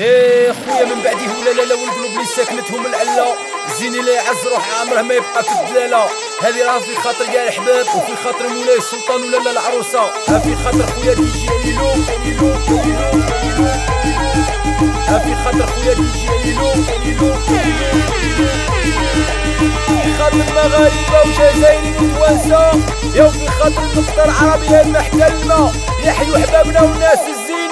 إيه خويا من بعدي ولا لا لا والقلوب اللي ساكنتهم العلا. زيني لا يعز روح عمره ما يبقى في الدلالة. هذه راه في خاطر كاع الحباب وفي خاطر مولاي السلطان ولا لا العروسة. ها في خاطر خويا دي جي ليلو ليلو ليلو ها في خاطر خويا دي جي ليلو ليلو خاطر المغاربه وجزائري وتوانسه يا في خاطر النقطه العربيه المحتله يحيوا حبابنا والناس الزينين.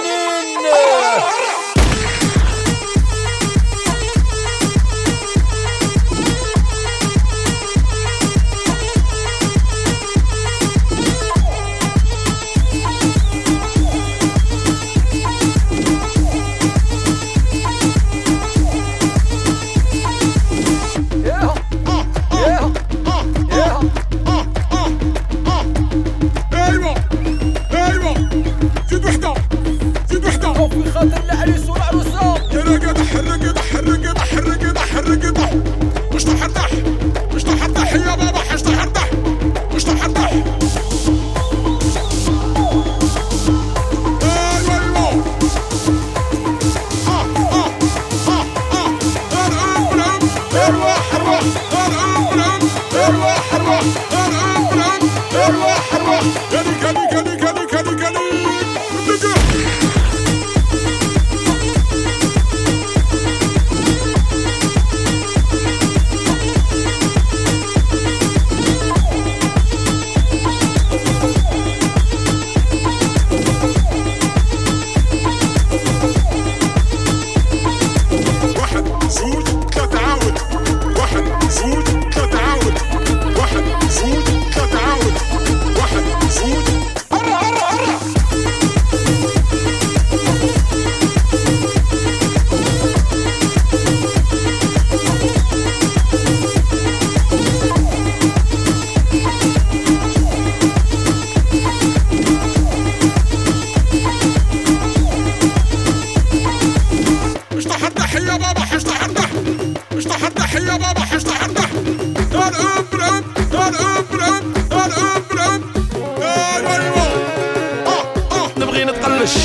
كلش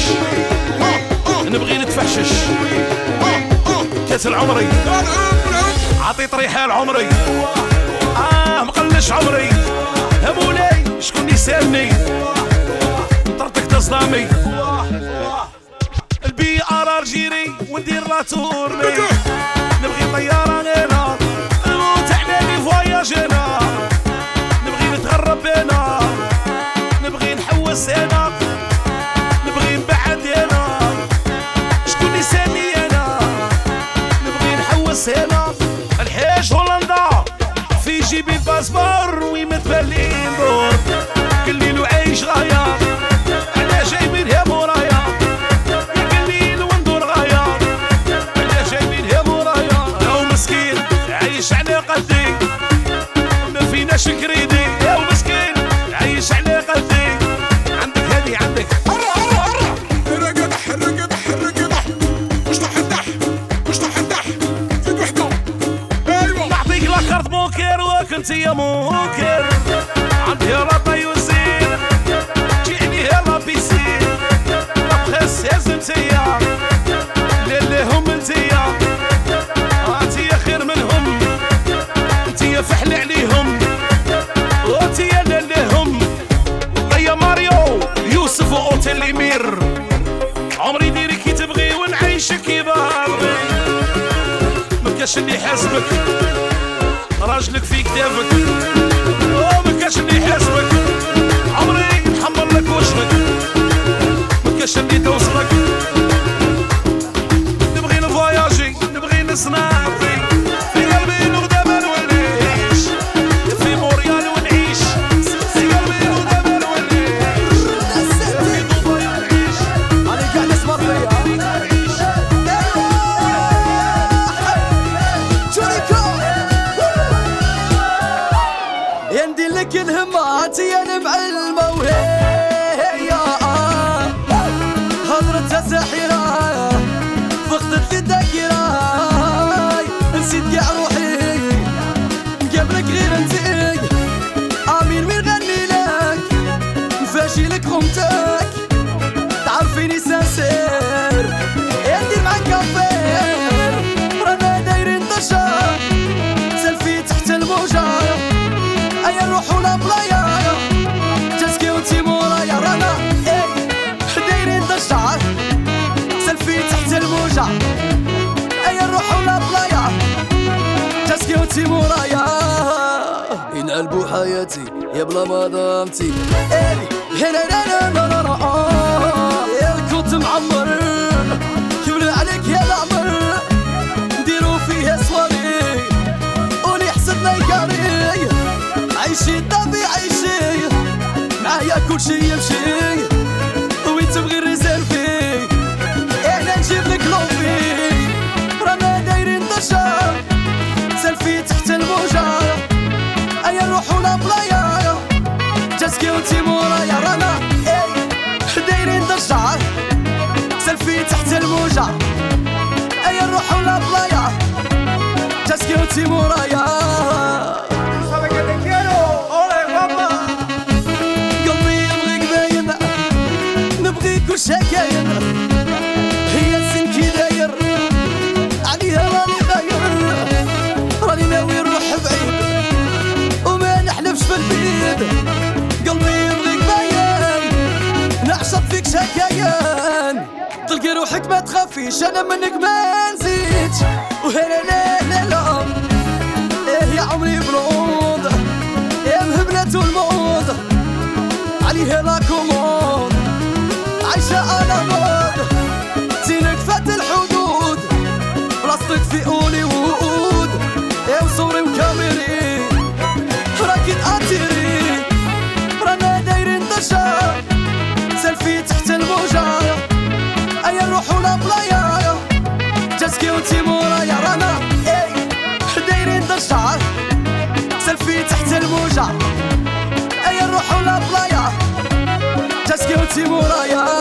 نبغي نتفحشش. كاس العمري. عطيت ريحه لعمري. آه مقلش عمري. مولاي شكون يسألني؟ نطرتك تصدامي. البي آر آر جيري وندير لا تورمي. نبغي طيارة أنا نموت على لي فواياج أنا نبغي نتغرب أنا نبغي نحوس أنا Spar, we met Berlin. وكنت يا موكر عندي ربي وزير جيني هلا بيسير خس يا زمتيا للي هم انتيا انتيا خير منهم انتيا فحل عليهم وانتيا للي هم ماريو يوسف واوتيل امير عمري ديري كي تبغي ونعيشك كيما هابي ما كاش اللي يحاسبك راجلك في كتافك أوه، ما كاش اللي يحاسبك عمري نحمر لك وجهك. ما كاش اللي توصلك فيني ساسير يدير معاك كافير رانا دايرين ضجة سلفي تحت الموجة. ايا نروحو لا بلايا جاتكي وانتي مورايا. رانا إيه. دايرين ضجة سلفي تحت الموجة. ايا نروحو لا بلايا جاتكي وانتي مورايا. ينقلبو حياتي يا بلا ما دامتي إيه. هنا هنا هنا. معمر كمل عليك يا العمر؟ نديرو فيه صواري وني حسدنا يقاري عيشي طبي عيشي. معايا كلشي يمشي. وين تبغي الرزال فيه أنا نجيب لك لوبي. رانا دايرين ضجة. سلفي تحت الموجة. أيا نروحو لبلايا جاسكي وانتي مورايا. رانا وانتي مورايا قلبي يبغيك باين نبغيك هي داير عليها راني غاير راني ناوي نروح بعيد وما نحلفش قلبي يبغيك باين نعشق فيك شكاين تلقي روحك ما تخافيش أنا منك ما نزيدش وهنا Timuraya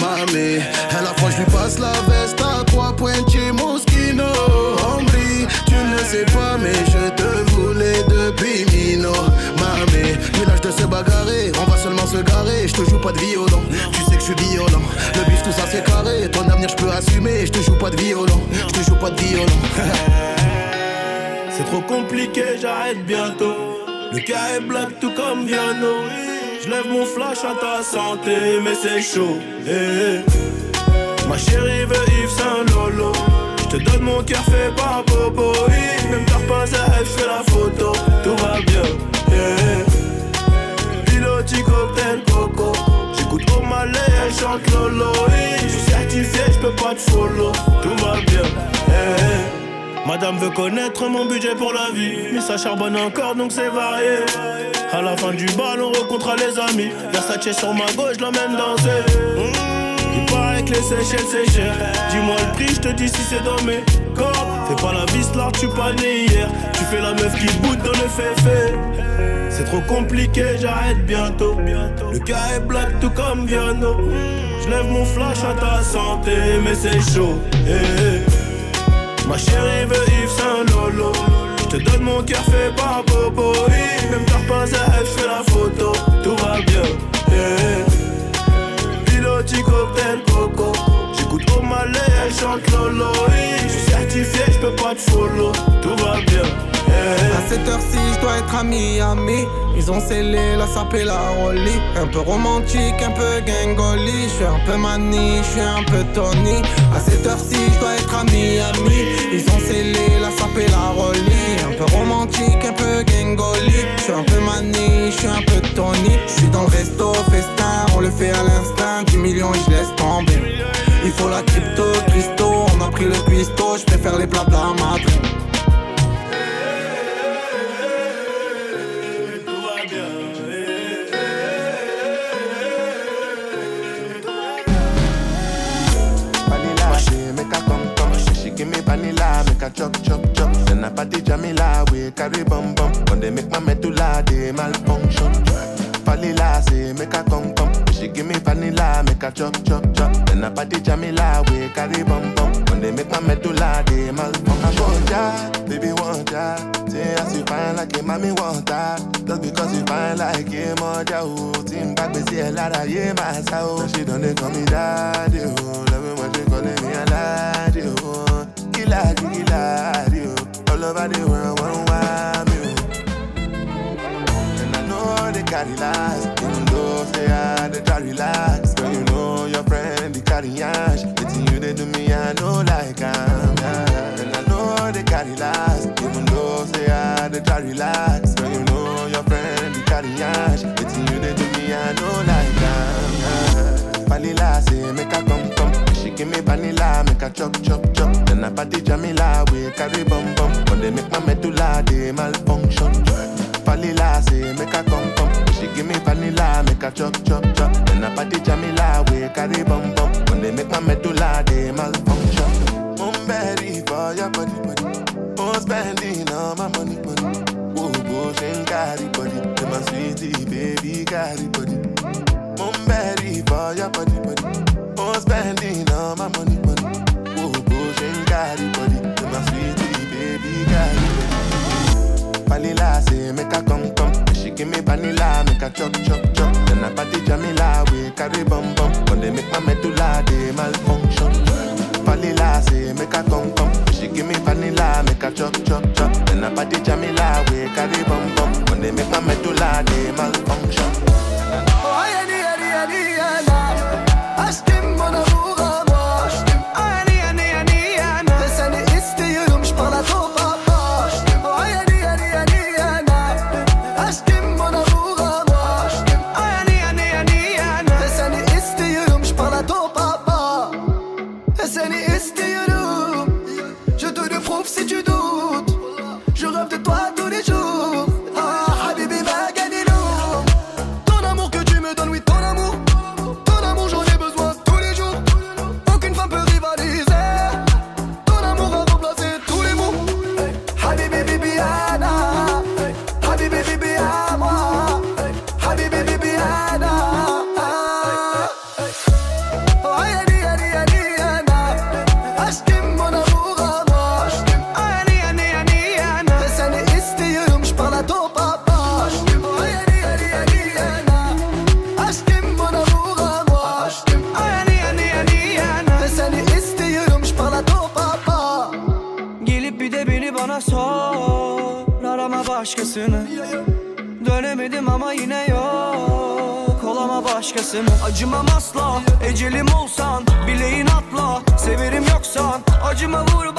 Mamé, à la fois je lui passe la veste à trois points chez Moschino. Hombre, tu ne sais pas, mais je te voulais depuis Mino. Mamé, plus l'âge de se bagarrer, on va seulement se garer. Je te joue pas de violon, tu sais que je suis violent. Le bif, tout ça c'est carré, ton avenir je peux assumer. Je te joue pas de violon, je te joue pas de violon. C'est trop compliqué, j'arrête bientôt. Le cas est black tout comme Viano. Je lève mon flash à ta santé, mais c'est chaud. Eh, eh. Ma chérie veut Yves Saint Lolo. Je te donne mon cœur fait par Bobo. Même t'as pas à fais la photo. Tout va bien. Eh, Piloti cocktail coco. J'écoute au malais, elle chante Lolo. Je suis certifié, je peux pas te follow. Tout va bien. Madame veut connaître mon budget pour la vie. Mais ça charbonne encore donc c'est varié. À la fin du bal, on rencontre les amis. Versace sur ma gauche, l'emmène danser. Mmh, il paraît que les Seychelles c'est cher. Dis-moi le prix, je te dis si c'est dans mes corps. Fais pas la vis là, tu pas né hier. Tu fais la meuf qui boude dans le fait C'est trop compliqué, j'arrête bientôt. Le cas est black tout comme Viano. Je lève mon flash à ta santé, mais c'est chaud. Eh, eh. Ma chérie veut Yves Saint Lolo. Je te donne mon cœur fait par Bobo. Même t'as pas à elle, fais la photo. Tout va bien. Yeah. Piloti cocktail coco. J'écoute au malais, elle chante Lolo. Je suis certifié, je peux pas te follow. Tout va bien. À cette heure-ci, je dois être à Miami. Ils ont scellé la sapé la rollie. Un peu romantique, un peu gangoli. Je suis un peu mani, je suis un peu Tony. À cette heure-ci, je dois être à Miami. Ils ont scellé la sapé la rollie. Un peu romantique, un peu gangoli. Je suis un peu mani, je suis un peu Tony. Je suis dans le resto, festin, on le fait à l'instinct. 10 millions et je laisse tomber. Il faut la crypto, Christo, on a pris le cuistot. Je préfère les plats de. Vanilla, make a chop chop chop. Then I party Jamila, we carry bum bum. When they make my medulla, they malfunction. Vanilla, say make a come come. She give me vanilla, make a chop chop chop. Then I party Jamila, we carry bum bum. When they make my medulla, they malfunction. Want ya, baby want ya. Say as you fine like a mommy want ya. Just because you fine like a mother, oh. Team back, we see a lot of yeah, my soul. She done they call me daddy, oh. Love me when they calling me a laddie, oh. All over the world, one. And I know they carry last, even though they you know your friend carry ash. You they do me, I know like I'm. And I know they carry last, even though they you know your friend carry ash. You they do me, I know like I'm. Vanilla say make a come give me vanilla, make a chop chop chop. Then I party Jamila, we carry bum bum. When they make my medulla, they malfunction. Vanilla say make a come come. She give me vanilla, make a chop chop chop. Then I party Jamila, we carry bum bum. When they make my medulla, they malfunction. I'm for your body body. I'm spending all my money money. Whoa, whoa, carry body. My sweetie baby carry body. I'm for your body body. I'm spending all my money money. Whoa, whoa, she carry body. To my sweetie baby carry body. Vanilla say make a come come. She give me vanilla, make a chop chop chop. Then I party Jamila, we carry bum bum. When they make my medulla, they malfunction. Vanilla say make a come come. She give me vanilla, make a chop chop chop. Then I party Jamila, we carry bum bum. When they make my medulla, they malfunction. Oh, Yanni, Yanni, Yanni, Yana. Aşkım bana bu başkası? Acımam asla, ecelim olsan Bileğin atla, severim yoksan Acıma vur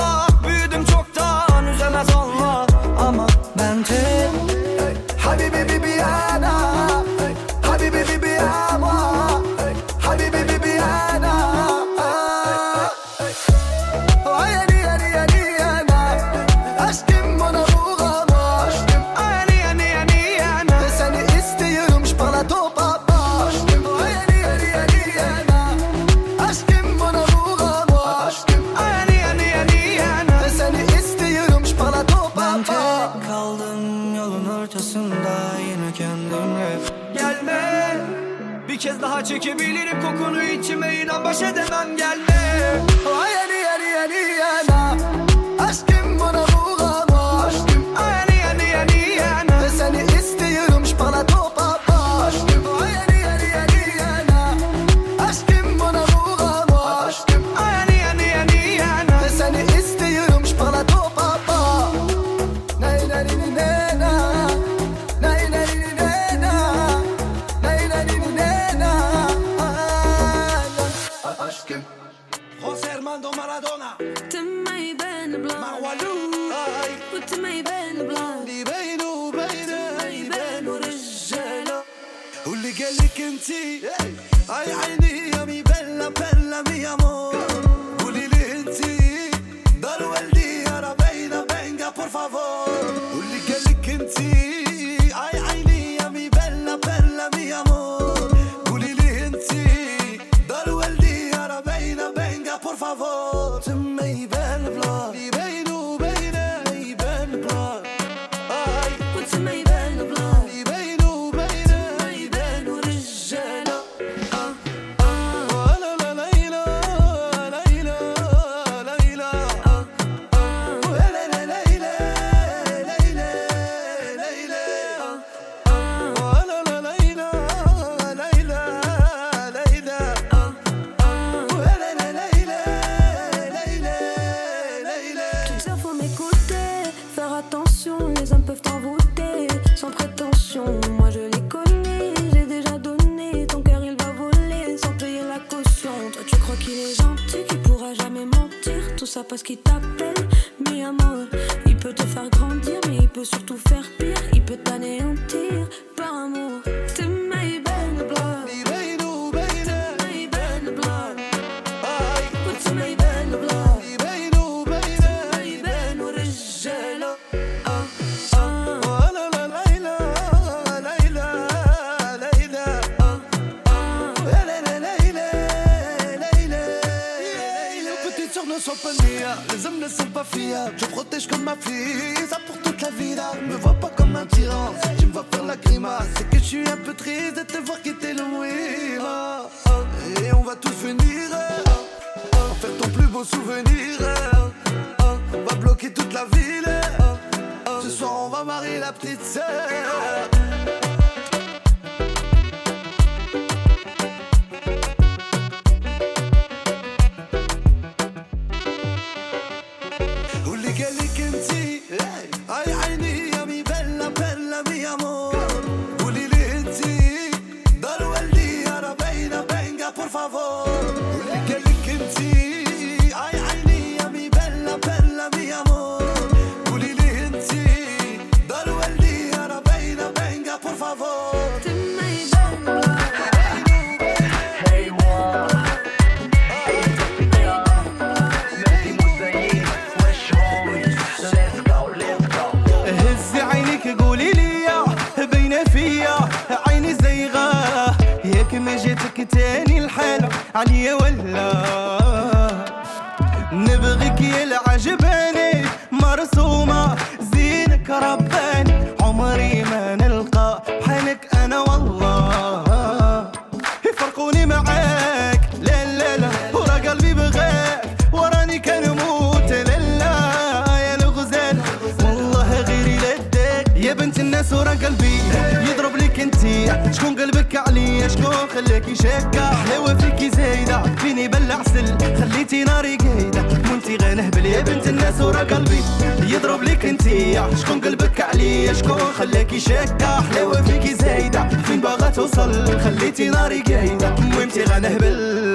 شكون قلبك عليا؟ شكون خلاك يشكى؟ حلاوة فيكي زايدة. فيني بلع سل خليتي ناري قايدة. وانتي نهبل يا بنت الناس ورا قلبي. يضرب لك انتيا شكون قلبك عليا؟ شكون خلاك يشكى؟ حلاوة فيكي زايدة. فين باغا توصل؟ خليتي ناري قايدة. وانتي نهبل.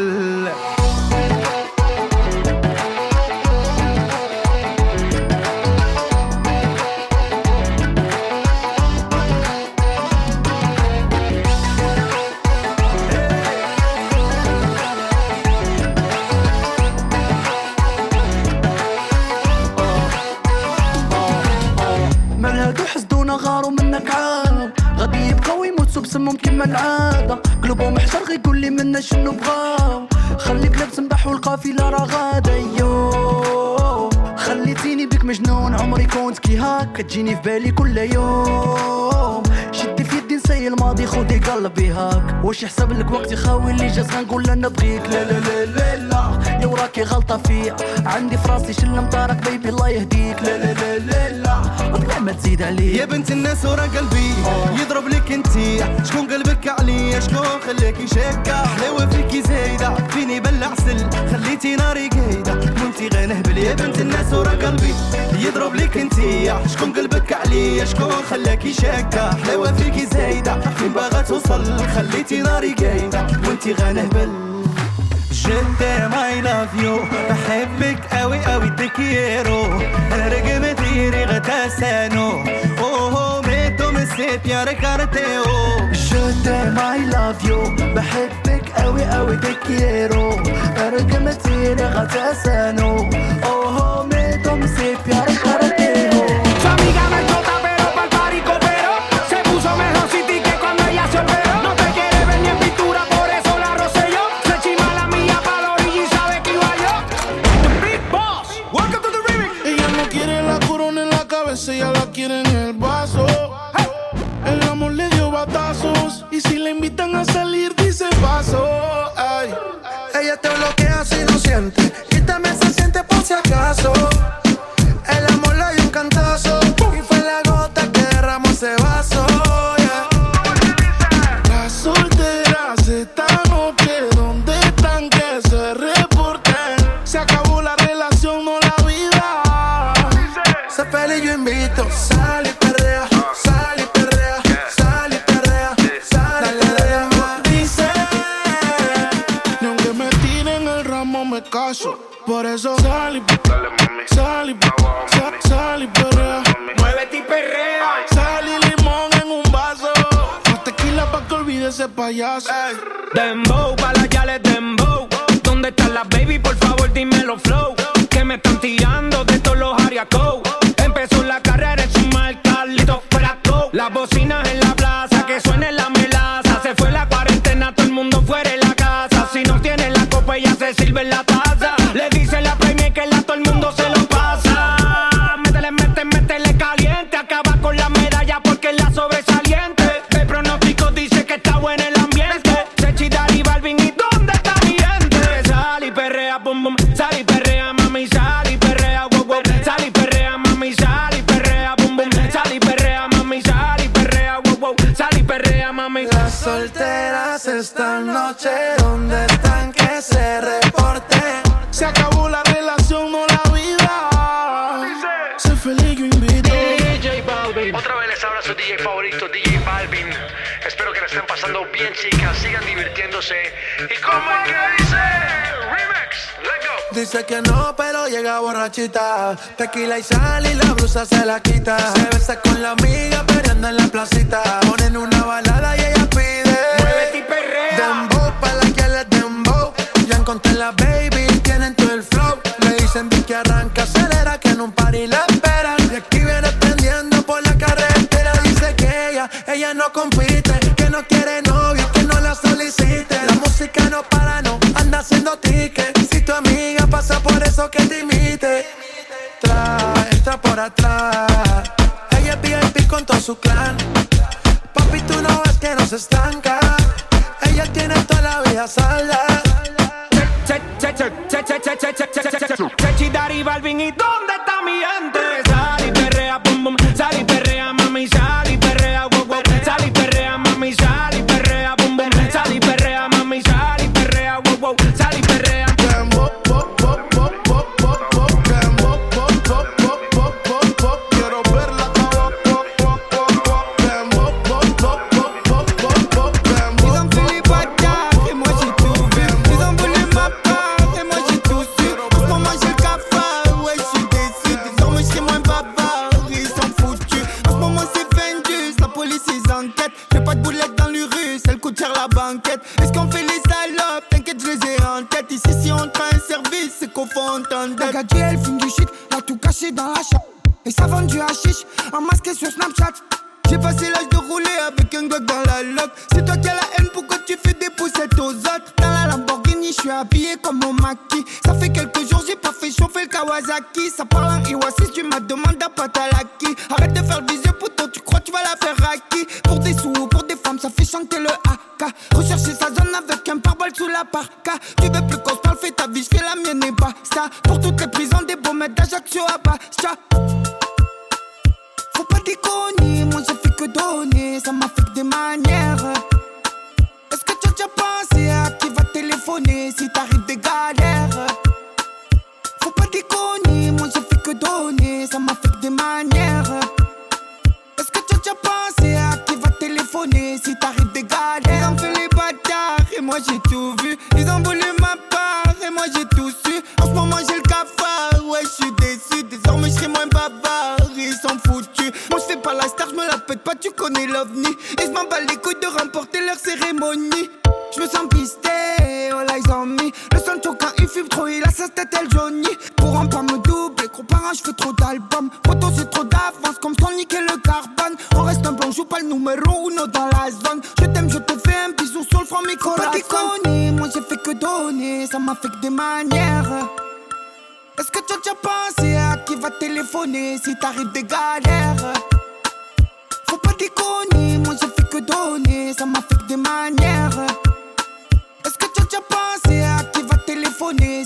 العادة قلوبهم حجر غيقول لي منا شنو بغاو. خليك لابس مباح والقافلة راه غادا يو. خليتيني بك مجنون. عمري كنت كي هاك كتجيني في بالي كل يوم. شدي في يدي نسي الماضي خودي قلبي هاك. واش يحسب لك وقتي خاوي اللي جات غنقول أنا بغيك. لا لا لا لا لا. يا وراكي غلطة فيا. عندي في راسي شلم طارك بيبي الله يهديك. لا لا لا لا, لا. ما تزيد عليه يا بنت الناس ورا قلبي يضرب لك انتي شكون قلبك عليا شكون خليك يشكى؟ حلاوه فيكي زايدة فيني بلع سل. خليتي ناري قايدة كنتي غير نهبل يا بنت الناس ورا قلبي يضرب لك انتي شكون قلبك عليا شكون خلاك يشكى؟ حلاوه فيكي زايدة فين باغا توصل؟ خليتي ناري قايدة وانتي غنهبل جدام ماي لاف يو بحبك قوي قوي ديكيرو أنا तेरी गदा सैनो ओ हो मैं तुमसे प्यार करते हो شفتك I love you. بحبك قوي قوي تكيرو برجمتي لغتا سانو. أوه ميتم سيب يا ya te bloqueé. Tequila y sal y la blusa se la quita. Dari Balvin y dónde está mi gente. Sal perrea, pum, pum, sal y perrea, mami, sal.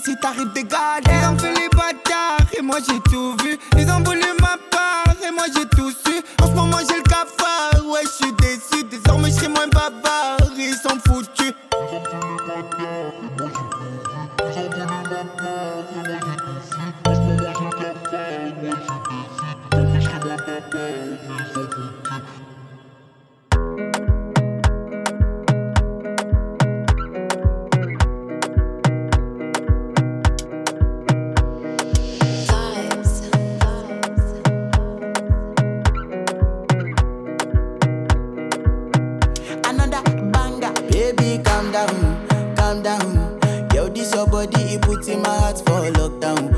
si t'arrives des galères. Ils ont fait les bâtards et moi j'ai tout vu. Ils ont voulu ma part et moi j'ai tout su. En ce moment j'ai le cafard, ouais je suis déçu. Désormais je serai moins bavard. down.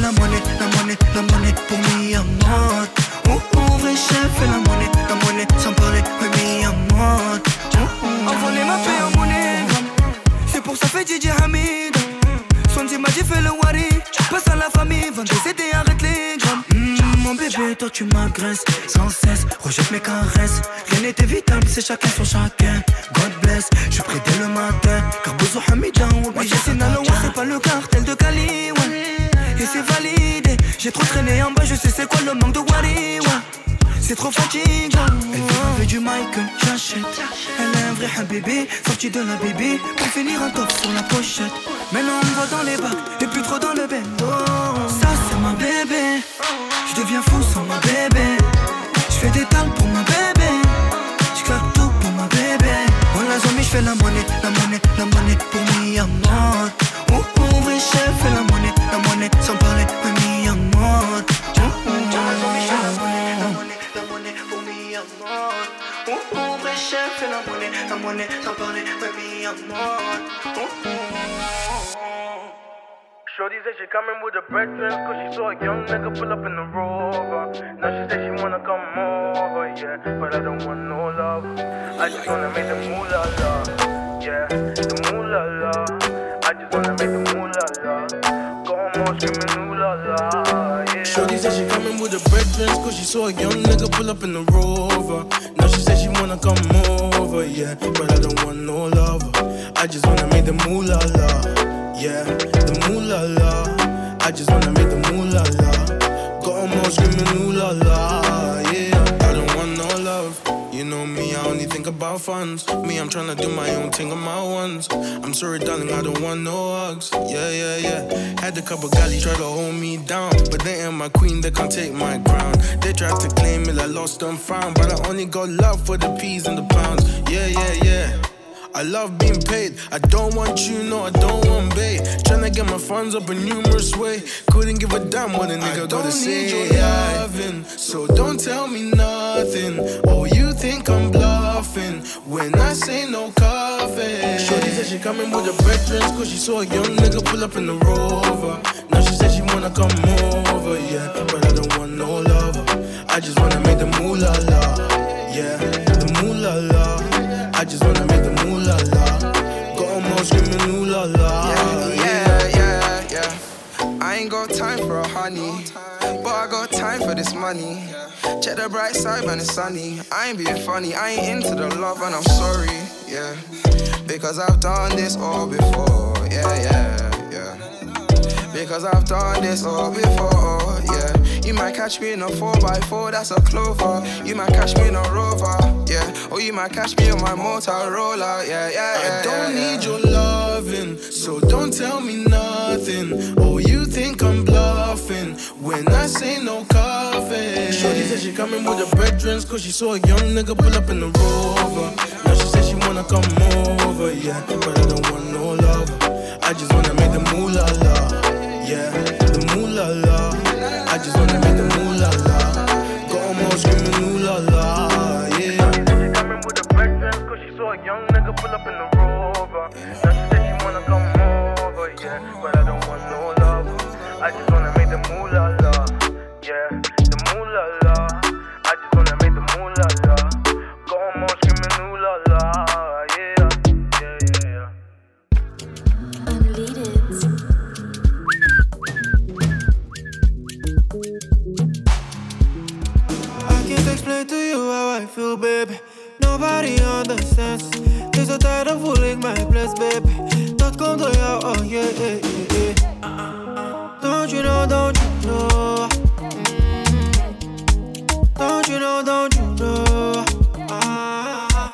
la monnaie, la monnaie, la monnaie pour mi. Oh oh, vrai chef, fais la monnaie, la monnaie, sans parler, mais mi à ma paix en monnaie. C'est pour ça fait DJ Hamid. Sonji m'a dit fais le wari. Passe à la famille, vends tes CD, arrête les grammes. Hmm, mon bébé, toi tu m'agresses sans cesse. Rejette mes caresses. Rien n'est évitable, c'est chacun son chacun. God bless. J'ai trop traîné en bas, je sais c'est quoi le manque de Wariwa. C'est trop fatigant. Elle veut du Michael, j'achète. Elle est un vrai habibi, sorti de la bébé Pour finir en top sur la pochette. Maintenant on me voit dans les bacs et plus trop dans le bain. Shorty said she coming with her brethren Cause she saw a young nigga pull up in the rover. Now she said she wanna come over, yeah But I don't want no love. I just wanna make the moolah la Yeah, the moolah la I just wanna make the moolah la Go on screaming ooh la la, Shorty said she coming with her brethren Cause she saw a young nigga pull up in the rover. Now she said she wanna come over, yeah But I don't want no love I just wanna make the moolah la Yeah, the moolah la I just wanna make the moolah la Got 'em all screaming ooh la la, about funds. Me, I'm tryna do my own thing on my ones. I'm sorry, darling, I don't want no hugs. Yeah, yeah, yeah. Had a couple galley try to hold me down, but they ain't my queen, they can't take my crown. They tried to claim it, I lost and found, but I only got love for the peas and the pounds. Yeah, yeah, yeah. I love being paid. I don't want you, no, I don't want bait. Tryna get my funds up in numerous way. Couldn't give a damn what a nigga gotta say. Your loving, so don't tell me nothing. Oh, you think I'm when I say no coffee. Shorty said she coming with her brethren, cause she saw a young nigga pull up in the rover. Now she said she wanna come over, yeah. But I don't want no lover. I just wanna make the moolah la, yeah. The moolah la. I just wanna make the moolah la. Got 'em all screaming ooh la la. Yeah, yeah, yeah, yeah. I ain't got time for a honey, but I got time for this money. Check the bright side when it's sunny. I ain't being funny, I ain't into the love and I'm sorry, yeah. Because I've done this all before, yeah, yeah, yeah. Because I've done this all before, yeah. You might catch me in a 4x4, that's a clover. You might catch me in a rover, yeah. Or you might catch me on my Motorola, yeah, yeah, yeah. I don't yeah, need your loving, so don't tell me nothing. Oh, think I'm bluffing when I say no coffee. Shorty said she coming with her brethren, cause she saw a young nigga pull up in the rover. Now she said she wanna come over, yeah. But I don't want no love. I just wanna make the moolah la, you, babe. Nobody understands. Het is de tijd, dan voel ik mij blessed, babe. Dat komt oh yeah. Don't you know, don't you know? Don't you know, don't you know? Ah,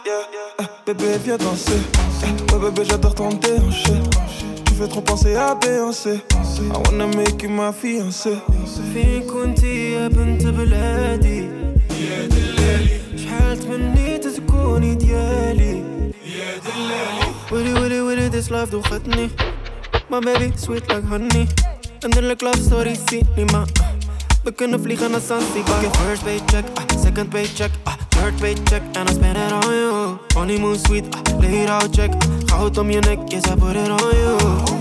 eh, bébé, viens danser. Eh, ouais, bébé, j'adore ton déhanché. Tu fais trop penser à Beyoncé. I wanna make you ma fiancée. Fin kunti, je bent te beledi. Yeah, de. شحال تمنيت تكوني ديالي يا دلالي ويلي ويلي this life دوختني My baby sweet like honey Eindelijk love story cinema We kunnen vliegen naar Zanzibar Your first paycheck, ah, second paycheck, ah, third paycheck And I spend it on you Honeymoon sweet, ah, laid out check ah, Goud om je nek, yes I put it on you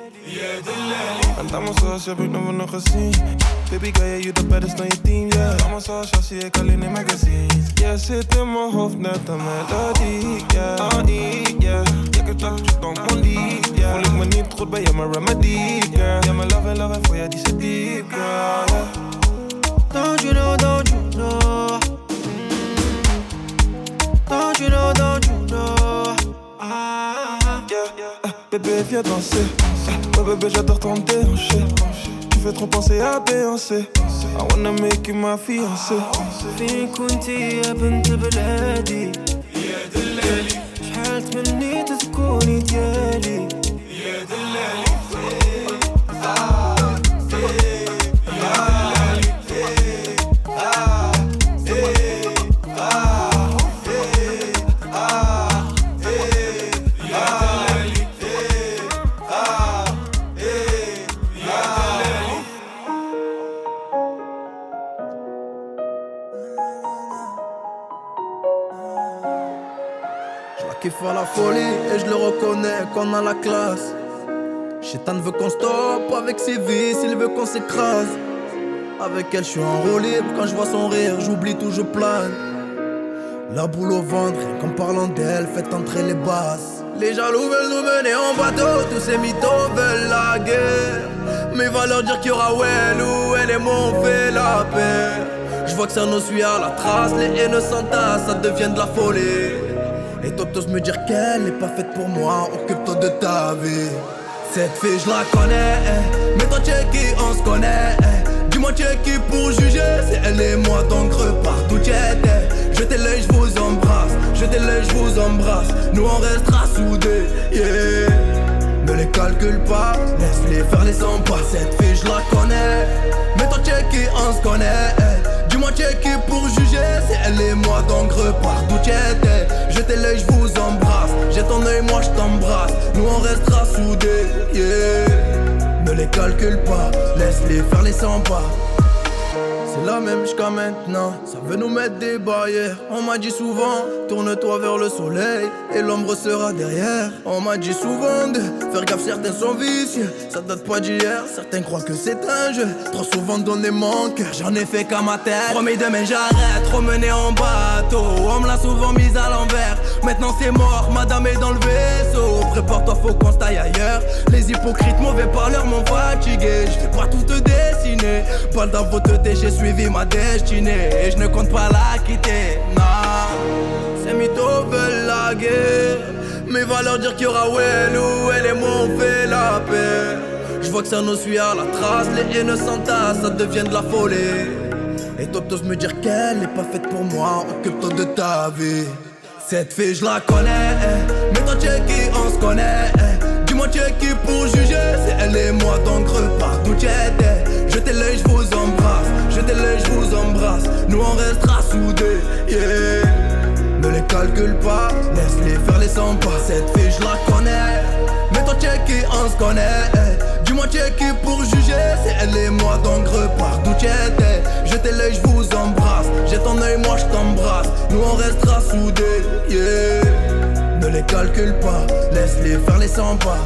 And I'm a sauce, heb ik nog wel nog gezien. Baby girl, yeah, you the baddest on your team, yeah. I'm a sauce, als zie ik alleen in magazines. Yeah, zit in mijn hoofd net een melodie, yeah. Oh, yeah. Je kunt dat je dan mon lied, yeah. Voel ik me niet goed bij je, maar remedy, girl. yeah. my love and love and for you, die zit diep, yeah. Don't you know, don't you know. Don't you know, don't you know. Yeah. Uh, eh, baby, viens danser. Eh, Ouais, bébé, j'adore ton déhanché. Tu fais trop penser à Beyoncé. I wanna make you ma fiancée. فين كنتي يا بنت بلادي يا دلالي شحال تمنيت تكوني ديالي يا دلالي la folie et je le reconnais qu'on a la classe. Chitan veut qu'on stoppe avec ses vices, il veut qu'on s'écrase. Avec elle, je suis en roue libre. Quand je vois son rire, j'oublie tout, je plane. La boule au ventre, qu'en parlant d'elle, faites entrer les basses. Les jaloux veulent nous mener en bateau, tous ces mythos veulent la guerre. Mais va leur dire qu'il y aura elle ou elle et moi on fait la paix. Je vois que ça nous suit à la trace, les haines s'entassent, ça devient de la folie. Et toi t'oses me dire qu'elle n'est pas faite pour moi, occupe-toi de ta vie. Cette fille je la connais, eh. mais toi tu qui, on se connaît. eh. Dis-moi tu qui pour juger, c'est elle et moi donc d'où tu étais. Jetez l'œil, je vous embrasse, jetez l'œil, je vous embrasse. Nous on restera soudés, yeah. Ne les calcule pas, laisse-les faire les 100 pas. Cette fille je la connais, mais toi tu qui, on se connaît. eh. Qui pour juger, c'est elle et moi donc repars d'où tu étais. Jetez l'œil, je vous embrasse, j'ai ton œil, moi je t'embrasse. Nous on restera soudés, yeah. Ne les calcule pas, laisse-les faire les 100 pas. C'est la même jusqu'à maintenant, ça veut nous mettre des barrières. On m'a dit souvent, tourne-toi vers le soleil et l'ombre sera derrière. On m'a dit souvent de faire gaffe, certains sont vicieux. Ça date pas d'hier, certains croient que c'est un jeu. Trop souvent donné mon cœur, j'en ai fait qu'à ma tête. Promis demain j'arrête, promener en bateau. On me l'a souvent mise à l'envers. Maintenant c'est mort, madame est dans le vaisseau. Prépare-toi, faut qu'on se ailleurs. Les hypocrites, mauvais parleurs m'ont fatigué. Je vais pas tout te dessiner. Pas dans votre j'ai suivi ma destinée. Et je ne compte pas la quitter. Non, ces mythos veulent la guerre. Mais va leur dire qu'il y aura elle ou elle et moi on fait la paix. Je vois que ça nous suit à la trace, les haines s'entassent, ça devient de la folie. Et toi t'oses me dire qu'elle n'est pas faite pour moi, occupe-toi de ta vie. Cette fille je la connais, mais toi tu es qui, on se connaît. Dis-moi tu es qui pour juger, c'est elle et moi donc repars d'où tu étais. Jetez l'œil, je jetez l'œil, je vous embrasse. Nous on restera soudés, yeah. Ne les calcule pas, laisse-les faire les 100 pas. Cette fille je la connais, mais toi qui, on se connaît? eh. Dis-moi qui pour juger, c'est elle et moi donc repars d'où tu étais. Jetez l'œil, je vous embrasse, j'ai ton œil, moi je t'embrasse. Nous on restera soudés, yeah. Ne les calcule pas, laisse-les faire les 100 pas.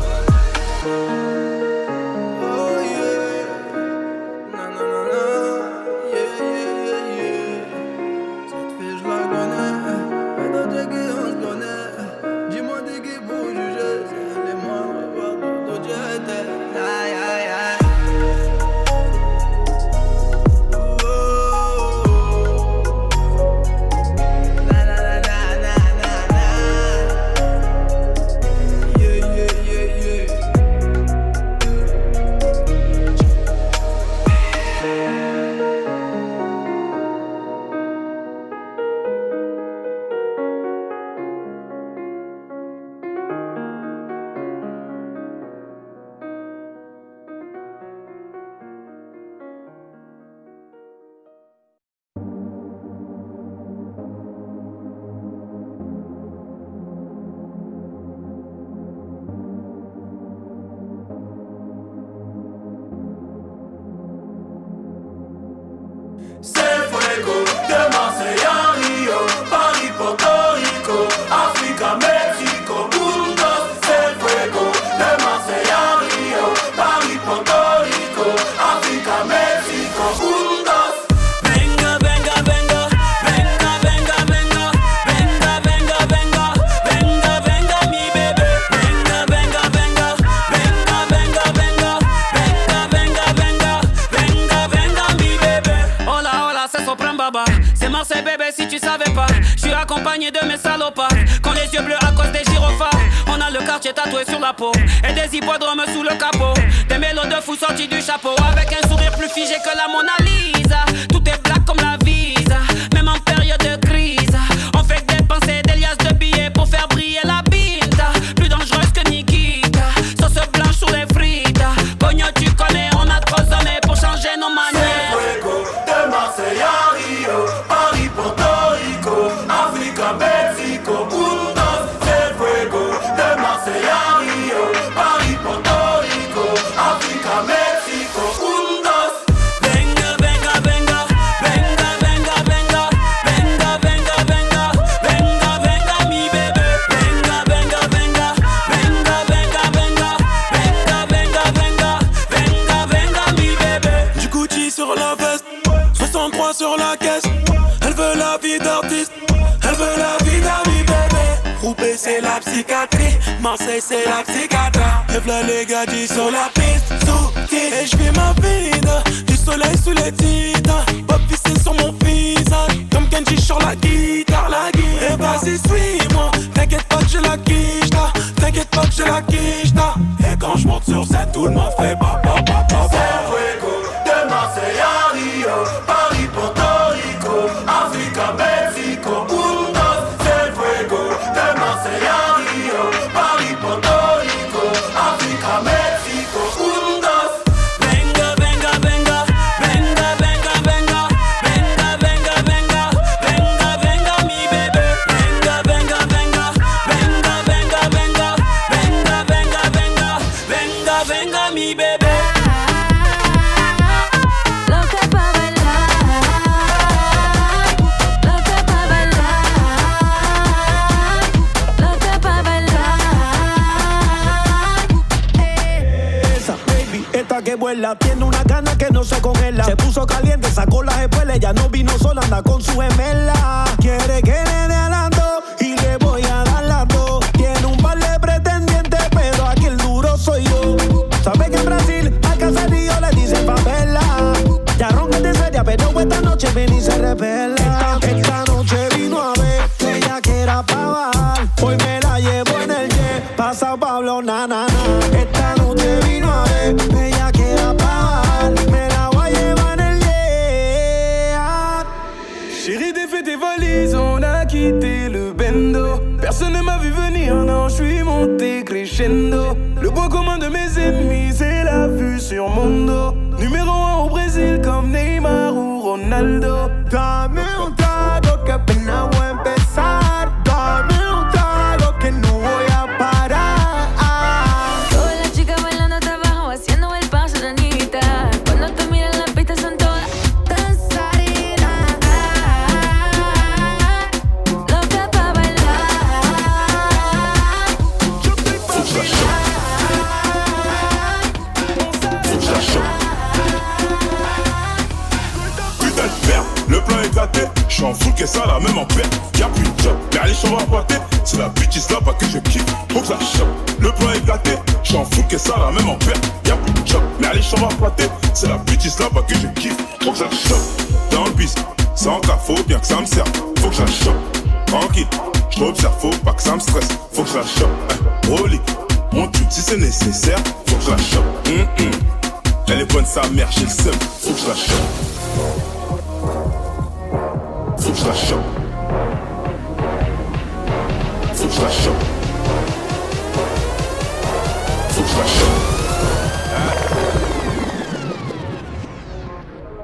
Hein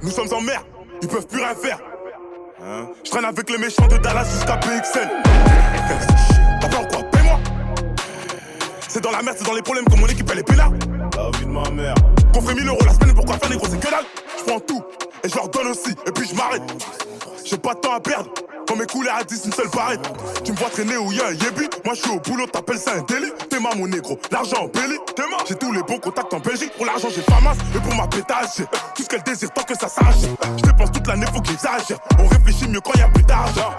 Nous sommes en mer, ils peuvent plus rien faire. Hein je traîne avec les méchants de Dallas jusqu'à PXL. T'as pas encore, paie-moi. C'est dans la merde, c'est dans les problèmes que mon équipe elle est pénale. La vie de ma mère. Qu'on fait 1000 euros la semaine, pourquoi faire des gros c'est que dalle. Je prends tout et je leur donne aussi, et puis je m'arrête. J'ai pas de temps à perdre. Quand mes couleurs à 10, une seule barrette. Tu me vois traîner où y'a un yébi. Moi je suis au boulot, t'appelles ça un délit. T'es ma mon négro, l'argent en péli. T'es ma. J'ai tous les bons contacts en Belgique. Pour l'argent, j'ai pas masse. Et pour ma pétage, tout ce qu'elle désire tant que ça sache. Je dépense toute l'année, faut qu'ils j'exagère. On réfléchit mieux quand y a plus d'argent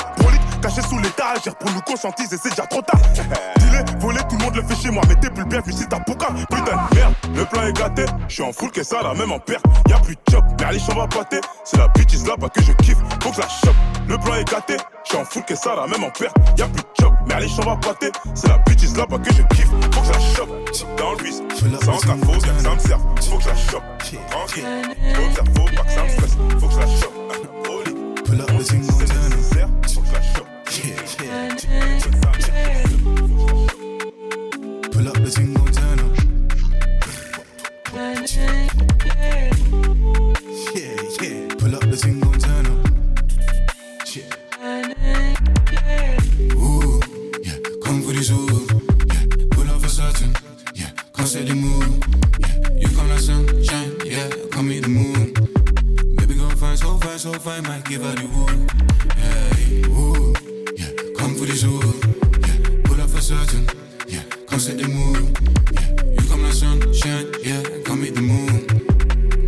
cachés sous l'étagère pour nous conscientiser, c'est déjà trop tard. Dis-les, voler, tout le monde le fait chez moi, mais t'es plus le bienvenu si t'as Putain de merde, le plan est gâté, je suis en full que ça, la même en perte. Y'a plus de chop, mais allez, va pâter. C'est la bitch là-bas que je kiffe, faut que la chope. Le plan est gâté, je suis en full que ça, la même en perte. Y'a plus de chop, mais allez, va pâter. C'est la bitch là-bas que je kiffe, faut que la chope. Dans le bis, sans ta y'a que ça me sert, faut que la chope. Tranquille, faut que ça faut pas que ça me stresse, faut que la chope. Pull up Gon' turn up. Yeah, yeah. Pull up the gon' turn up. Yeah. Ooh, yeah. Come for this ooh. Yeah. Pull up for certain. Yeah. Can't say the mood. Yeah. You come like sunshine. Yeah. Come meet the moon. Baby, go fine, so fine, so fine. Might give her the woo. Yeah. Ooh, yeah. Come for this ooh. Yeah. Pull up for certain. Yeah. Come set the mood. Yeah. You come like. Yeah. Come meet the moon.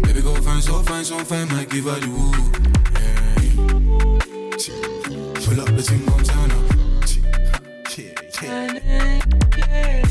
Baby, go fine, so fine, so fine. Might give her the woo. Yeah. Pull up the up. Yeah, yeah.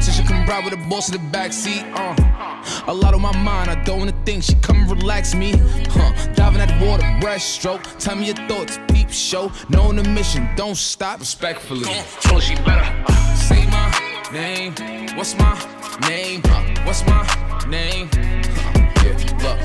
A politician, come ride with the boss in the backseat. Uh. A lot on my mind, I don't wanna think. She come and relax me. Huh. Diving at the water, breaststroke. Tell me your thoughts, peep show. Knowing the mission, don't stop. Respectfully. Told she better. Uh, say my name. What's my name? Uh, what's my name? Uh, yeah, look.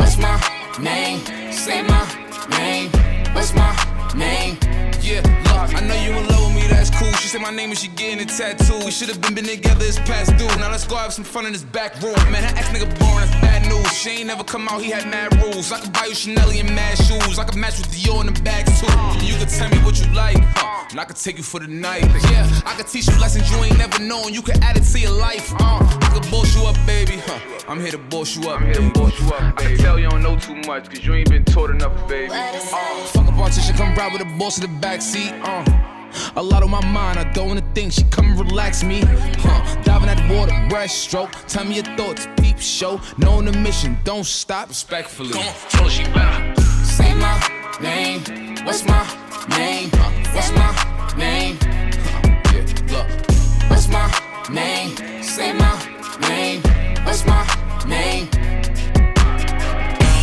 What's my name? Say my name. What's my name? Yeah, look, I know you in love that's cool. She said my name and she getting a tattoo. We should have been, been together, it's past due. Now let's go have some fun in this back room. Man, that ex nigga boring, that's bad news. She ain't never come out, he had mad rules. I could buy you Chanel and mad shoes. I could match with Dior in the bags too. You could tell me what you like, huh? And I could take you for the night. Yeah, I could teach you lessons you ain't never known. You could add it to your life, uh. I could boss you up, baby, huh? I'm here to boss you up, I'm here to boss you up, baby. I can tell you don't know too much, cause you ain't been taught enough, baby. Uh, fuck a politician, come ride with the boss in the backseat, uh. A lot on my mind, I don't wanna think. She come and relax me, huh? Diving at the water, breaststroke. Tell me your thoughts, peep show. Knowing the mission, don't stop. Respectfully. Come on, told her she better. Say my name. What's my name? Huh? What's my name? Huh? Yeah, look. What's my name? Say my name. What's my name?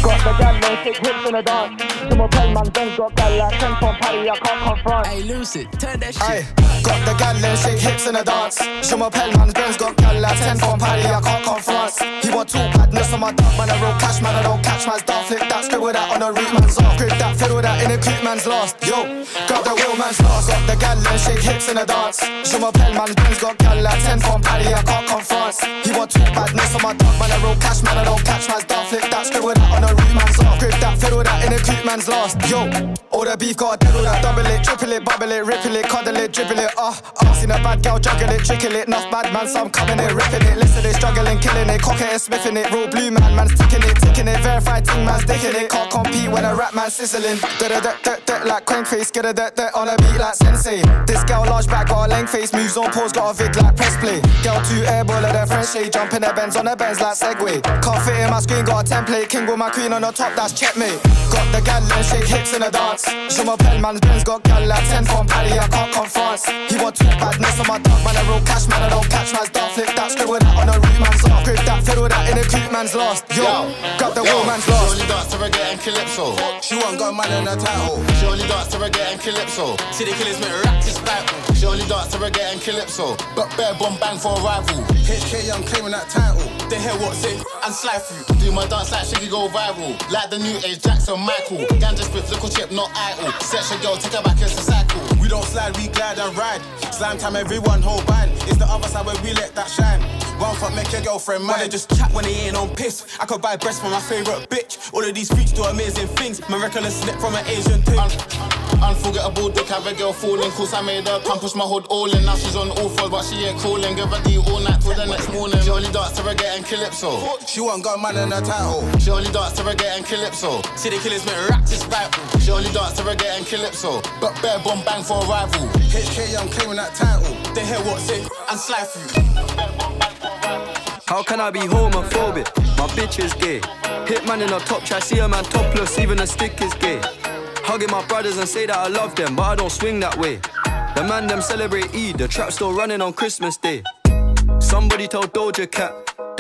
Got the gal there, shake hips in the dance. To my pen man, then got gal like 10 from Paris, I can't confront. Hey, Lucid, turn that shit. Aye, got the gal there, shake hips in the dance. Je m'appelle man, Ben's got gal like 10 from Paris, I can't confront. He want two badness on my dog, man, I roll cash, man, I don't catch man's dog. Flip that, scribble that on the root man's off. Grip that, fiddle that in a creep man's lost. Yo, got the real man's lost. Got the gal there, shake hips in the dance. Je m'appelle man, Ben's got gal like 10 from Paris, I can't confront. He want two badness on my dog, man, I roll cash, man, I don't catch man's dog. Flip that, scribble that on the root man's off. Grip that, fiddle that in a creep man's lost. Yo, all the beef got all that double it, triple it, bubble it, ripple it, cuddle it, dribble it, ah, uh, uh. Seen a bad girl juggle it, trickle it, enough bad man, some coming it, ripping it, listen it, struggling, killing it, cocking it, sniffing it, real blue man, man's ticking it, ticking it, verified ting man's dicking it, can't compete when a rap man sizzling. Da da da da da like crank face, get a da da on a beat like sensei. This girl large back, got a length face, moves on pause, got a vid like press play. Girl two airball at their French shade, jumping their bends on their bends like Segway. Can't fit in my screen, got a template, king with my queen on the top, that's checkmate. Got the gal and shake hips in the dance. Je m'appelle man's Ben's got gal like 10 from Paris, I can't confront. He want two badness on my dog, man, I roll cash, man, I don't catch man's dog. Flip that, scribble that on the root man's off. Grip that, fiddle that in a creep man's lost. Yo, got the real man's She lost. only dance to reggae and calypso. She won't got man in her title. She only dance to reggae and calypso. See the killers make rap this battle. She only dance to reggae and calypso. But bare bomb bang for a rival. HK, I'm claiming that title. They hear what's it and slide through. Do my dance like Shiggy go viral. Like the new age Jackson Michael. Ganja with little chip, not idle. Your girl, take her back, it's a cycle. We don't slide, we glide and ride. Slime time, everyone hold band. It's the other side where we let that shine. One fuck, make your girlfriend mine. They just chat when they ain't on piss. I could buy breasts for my favorite bitch. All of these freaks do amazing things. Miraculous slip from an Asian thing. Unforgettable dick, have a girl falling. Cause I made her come push my hood all in. Now she's on all fours, but she ain't cooling. Give her D all night till the next morning. She only dance to reggae and calypso. She won't got man in her title. She only dance to reggae and calypso. the killers make rap this vital. She only dance to reggae and calypso. But bare bomb bang for a rival. I'm claiming that title. They hear what's it and slide through. How can I be homophobic? My bitch is gay. Hit man in a top try, see a man topless, even a stick is gay. Hugging my brothers and say that I love them, but I don't swing that way. The man them celebrate Eid, the trap still running on Christmas Day. Somebody told Doja Cat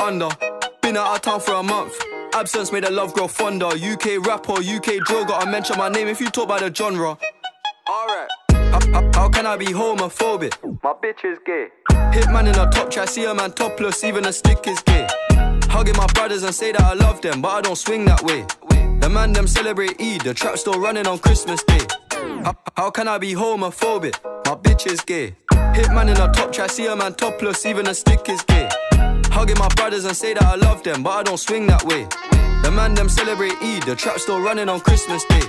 under. Been out of town for a month. Absence made the love grow fonder. UK rapper, UK drill, gotta mention my name if you talk about the genre. Alright. How, how, can I be homophobic? My bitch is gay. Hit man in a top try, see a man topless, even a stick is gay. Hugging my brothers and say that I love them, but I don't swing that way. The man them celebrate Eid, the trap still running on Christmas Day. How, how can I be homophobic? My bitch is gay. Hit man in a top try, see a man topless, even a stick is gay. Hugging my brothers and say that I love them, but I don't swing that way. The man them celebrate Eid, the trap still running on Christmas Day.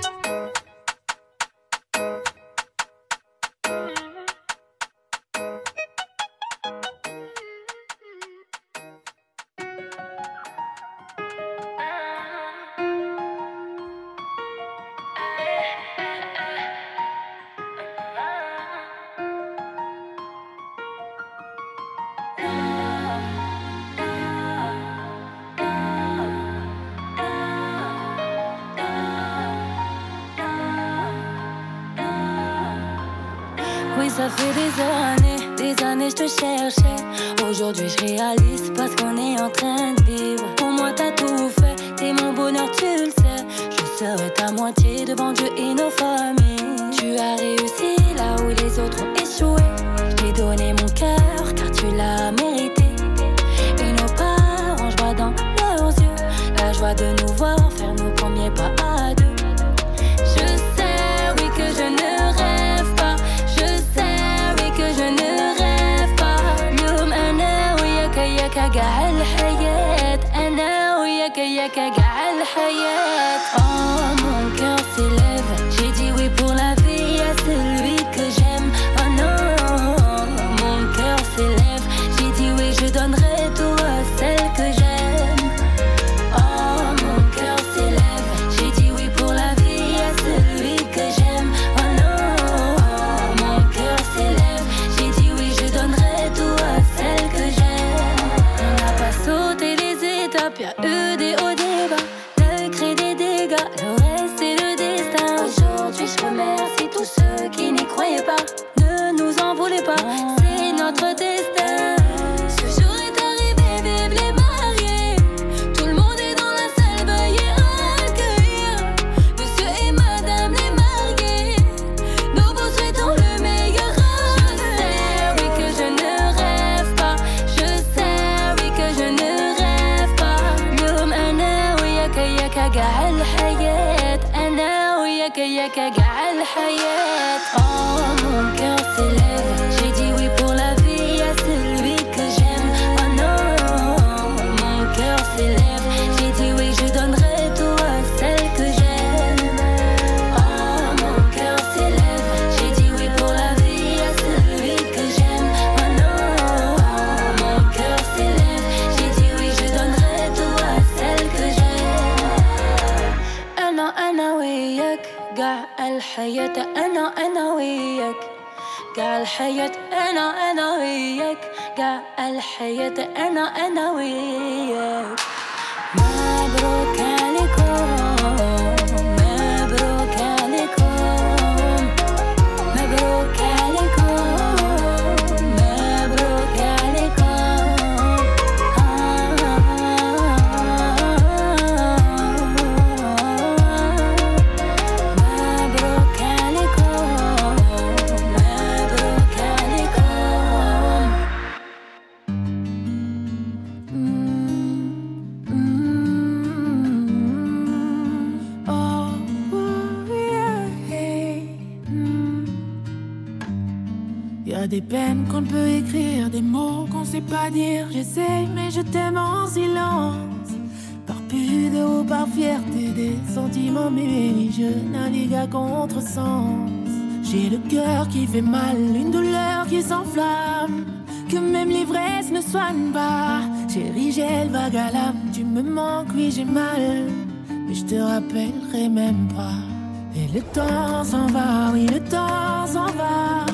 Des années, des années je te cherchais. Aujourd'hui je réalise parce qu'on est en train de vivre. Pour moi t'as tout fait, t'es mon bonheur, tu le sais. Je serai ta moitié devant Dieu et nos familles. Tu as réussi là où les autres ont échoué. الحياة أنا أنا وياك. Pas dire. Mais je t'aime en silence. Par pudeur ou par fierté, des sentiments muets, je navigue à contresens. J'ai le cœur qui fait mal, une douleur qui s'enflamme. Que même l'ivresse ne soigne pas. Chérie, j'ai le vague à l'âme, tu me manques, oui, j'ai mal. Mais je te rappellerai même pas. Et le temps s'en va, oui, le temps s'en va.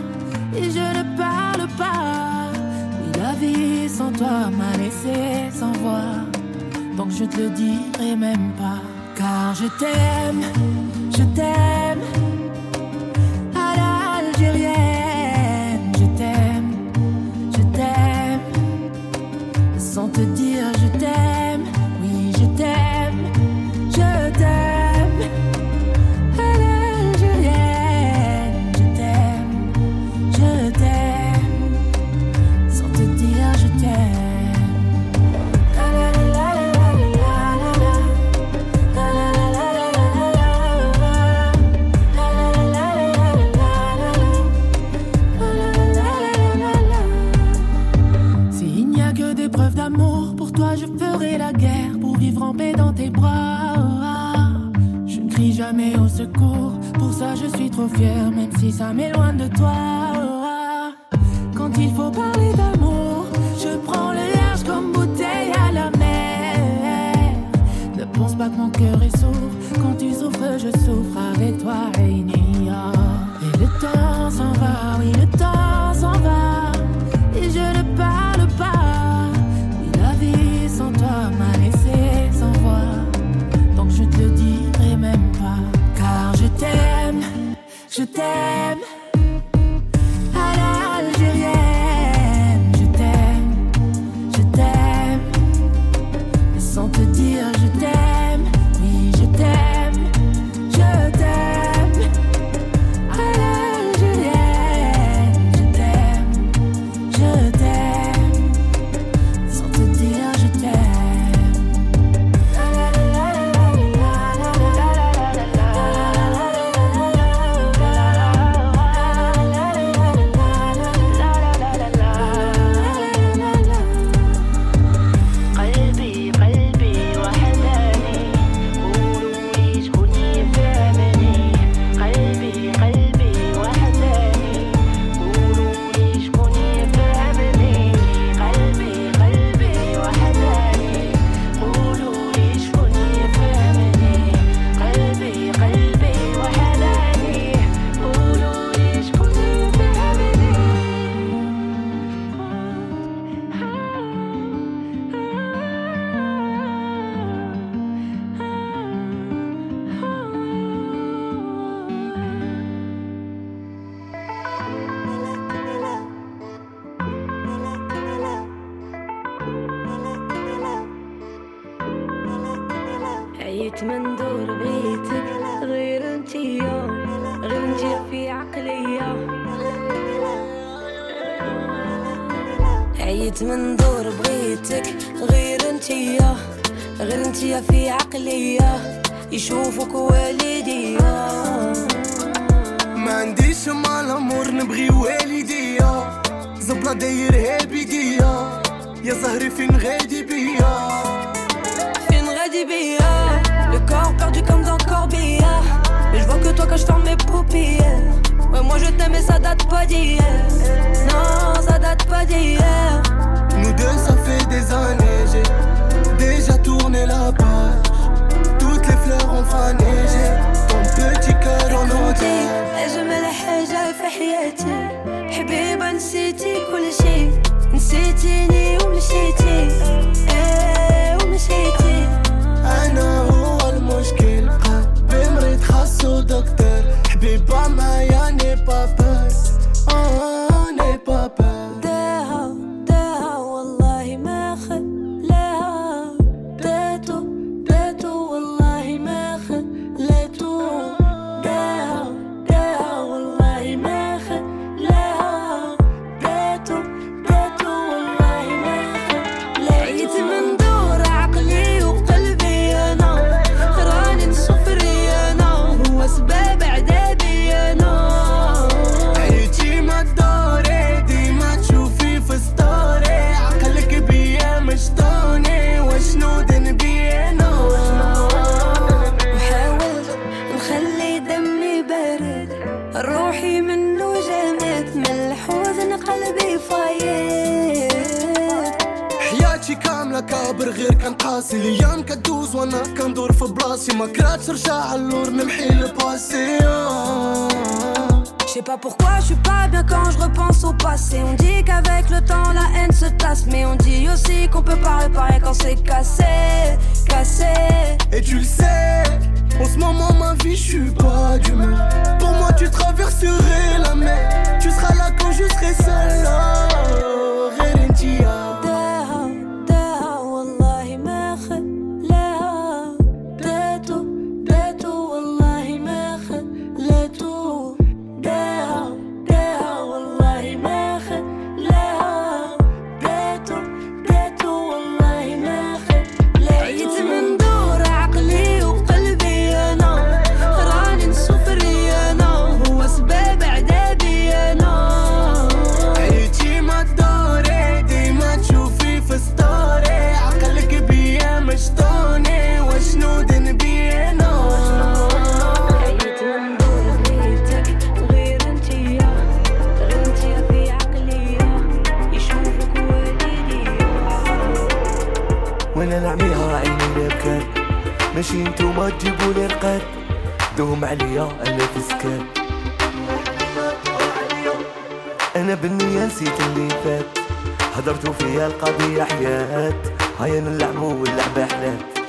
Et je ne parle pas. Vie sans toi m'a laissé sans voix. Donc je te le dirai même pas. Car je t'aime, je t'aime. Je ne crie jamais au secours, pour ça je suis trop fière, même si ça m'éloigne de toi. Quand il faut parler d'amour, je prends le large comme bouteille à la mer. Ne pense pas que mon cœur est sourd, quand tu souffres, je souffre avec toi, Reinia. Et le temps s'en va, oui, le temps je moi je t'aime et ça date pas d'hier Non ça date pas d'hier Nous deux ça fait des années J'ai déjà tourné la page Toutes les fleurs ont fané J'ai ton petit cœur en otage أجمل حاجة في حياتي حبيبة نسيتي كل شي نسيتيني ومشيتي سليام كدوز وانا كندور في ما اللور نمحي Je sais pas pourquoi je suis pas bien quand je repense au passé. On dit qu'avec le temps la haine se tasse, mais on dit aussi qu'on peut pas réparer quand c'est cassé, cassé. Et tu le sais, en ce moment ma vie je suis pas d'humeur. Pour moi tu traverserais la mer, tu seras là quand je serai seul. Oh, ما تجيبولي القد دوم عليا أنا في سكات أنا بالنية نسيت اللي فات. هدرتو فيها القضية حيات هيا نلعبو واللعبة حلات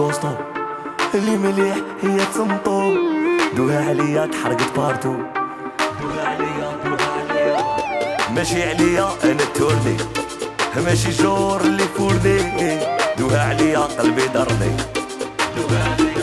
كوستو اللي مليح هي تنطو دوها عليا تحرقت بارتو. دوها عليا دوها عليا. ماشي عليا أنا تورني ماشي جور اللي فورني. دوها عليا قلبي ضرني دوها عليا.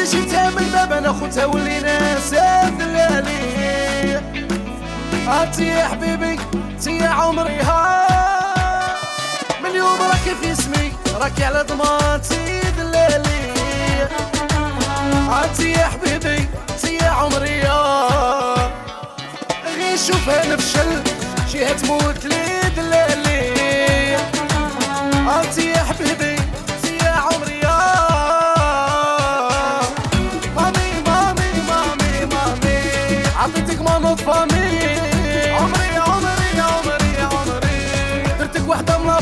اللي جيتها من باب أنا خوتها ولينا ساد الليالي عرفتي يا حبيبي تي يا عمري ها. من يوم راكي في اسمي راكي على ضمانتي دلالي عرفتي يا حبيبي تي يا عمري ها. غير شوفها نفشل جيها تموت لي دلالي عرفتي يا حبيبي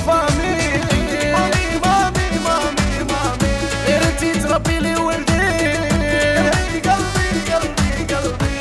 بابا مين مامي مامي مامي. مامي إرتي تربي لي ولدي. قلبي قلبي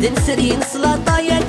نخدم سرين سلطة يا